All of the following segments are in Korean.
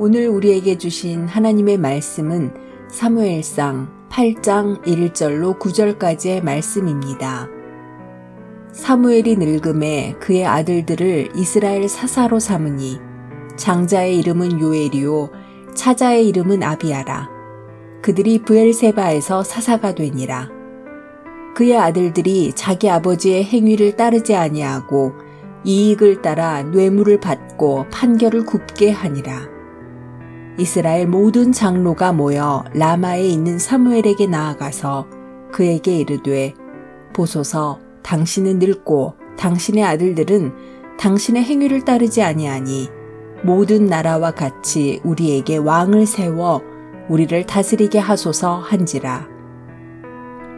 오늘 우리에게 주신 하나님의 말씀은 사무엘상 8장 1절로 9절까지의 말씀입니다. 사무엘이 늙음에 그의 아들들을 이스라엘 사사로 삼으니 장자의 이름은 요엘이요 차자의 이름은 아비아라. 그들이 브엘세바에서 사사가 되니라. 그의 아들들이 자기 아버지의 행위를 따르지 아니하고 이익을 따라 뇌물을 받고 판결을 굽게 하니라 이스라엘 모든 장로가 모여 라마에 있는 사무엘에게 나아가서 그에게 이르되 보소서 당신은 늙고 당신의 아들들은 당신의 행위를 따르지 아니하니 모든 나라와 같이 우리에게 왕을 세워 우리를 다스리게 하소서 한지라.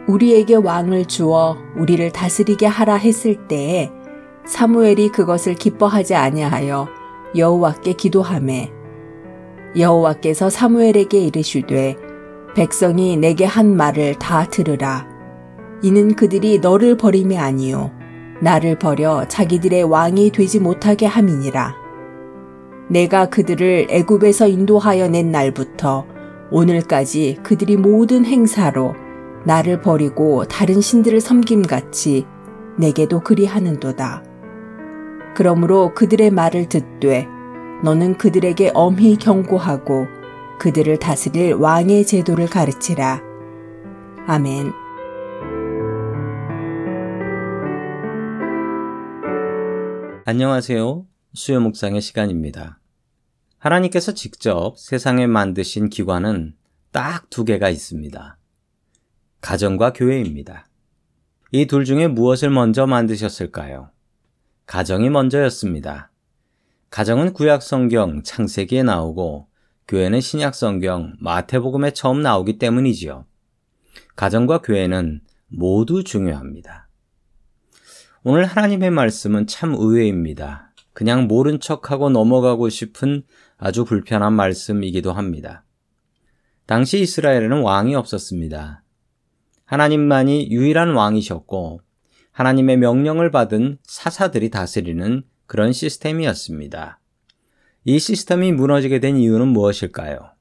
우리에게 왕을 주어 우리를 다스리게 하라 했을 때에 사무엘이 그것을 기뻐하지 아니하여 여호와께 기도하매 여호와께서 사무엘에게 이르시되 백성이 내게 한 말을 다 들으라. 이는 그들이 너를 버림이 아니요 나를 버려 자기들의 왕이 되지 못하게 함이니라. 내가 그들을 애굽에서 인도하여 낸 날부터 오늘까지 그들이 모든 행사로 나를 버리고 다른 신들을 섬김같이 내게도 그리하는도다. 그러므로 그들의 말을 듣되 너는 그들에게 엄히 경고하고 그들을 다스릴 왕의 제도를 가르치라. 아멘. 안녕하세요. 수요 묵상의 시간입니다. 하나님께서 직접 세상에 만드신 기관은 딱 두 개가 있습니다. 가정과 교회입니다. 이 둘 중에 무엇을 먼저 만드셨을까요? 가정이 먼저였습니다. 가정은 구약 성경 창세기에 나오고 교회는 신약 성경 마태복음에 처음 나오기 때문이지요. 가정과 교회는 모두 중요합니다. 오늘 하나님의 말씀은 참 의외입니다. 그냥 모른 척하고 넘어가고 싶은 아주 불편한 말씀이기도 합니다. 당시 이스라엘에는 왕이 없었습니다. 하나님만이 유일한 왕이셨고 하나님의 명령을 받은 사사들이 다스리는 그런 시스템이었습니다. 이 시스템이 무너지게 된 이유는 무엇일까요?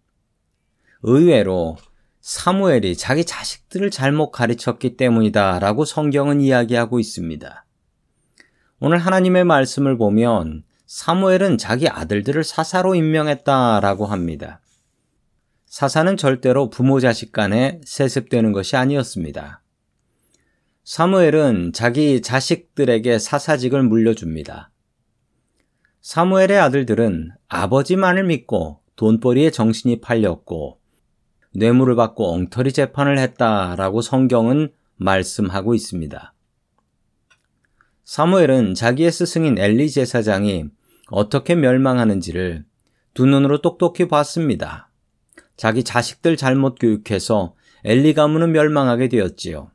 의외로 사무엘이 자기 자식들을 잘못 가르쳤기 때문이다 라고 성경은 이야기하고 있습니다. 오늘 하나님의 말씀을 보면 사무엘은 자기 아들들을 사사로 임명했다 라고 합니다. 사사는 절대로 부모 자식 간에 세습되는 것이 아니었습니다. 사무엘은 자기 자식들에게 사사직을 물려줍니다. 사무엘의 아들들은 아버지만을 믿고 돈벌이에 정신이 팔렸고 뇌물을 받고 엉터리 재판을 했다라고 성경은 말씀하고 있습니다. 사무엘은 자기의 스승인 엘리 제사장이 어떻게 멸망하는지를 두 눈으로 똑똑히 봤습니다. 자기 자식들 잘못 교육해서 엘리 가문은 멸망하게 되었지요.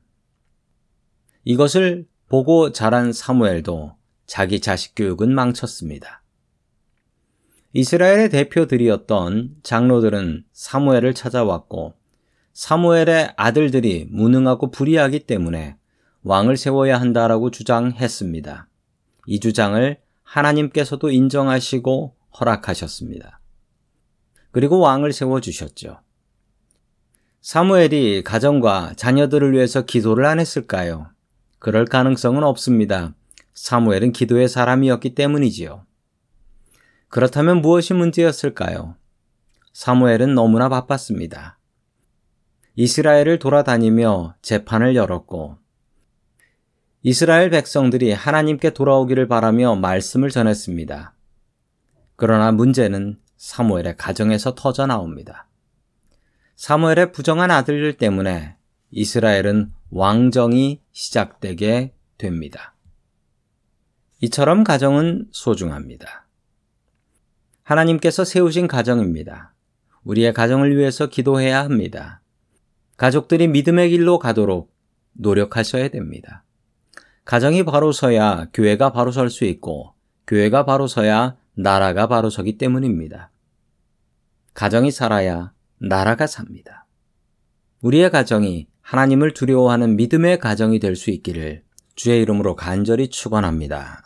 이것을 보고 자란 사무엘도 자기 자식 교육은 망쳤습니다. 이스라엘의 대표들이었던 장로들은 사무엘을 찾아왔고 사무엘의 아들들이 무능하고 불의하기 때문에 왕을 세워야 한다라고 주장했습니다. 이 주장을 하나님께서도 인정하시고 허락하셨습니다. 그리고 왕을 세워주셨죠. 사무엘이 가정과 자녀들을 위해서 기도를 안 했을까요? 그럴 가능성은 없습니다. 사무엘은 기도의 사람이었기 때문이지요. 그렇다면 무엇이 문제였을까요? 사무엘은 너무나 바빴습니다. 이스라엘을 돌아다니며 재판을 열었고, 이스라엘 백성들이 하나님께 돌아오기를 바라며 말씀을 전했습니다. 그러나 문제는 사무엘의 가정에서 터져 나옵니다. 사무엘의 부정한 아들들 때문에 이스라엘은 왕정이 시작되게 됩니다. 이처럼 가정은 소중합니다. 하나님께서 세우신 가정입니다. 우리의 가정을 위해서 기도해야 합니다. 가족들이 믿음의 길로 가도록 노력하셔야 됩니다. 가정이 바로 서야 교회가 바로 설 수 있고, 교회가 바로 서야 나라가 바로 서기 때문입니다. 가정이 살아야 나라가 삽니다. 우리의 가정이 하나님을 두려워하는 믿음의 가정이 될 수 있기를 주의 이름으로 간절히 축원합니다.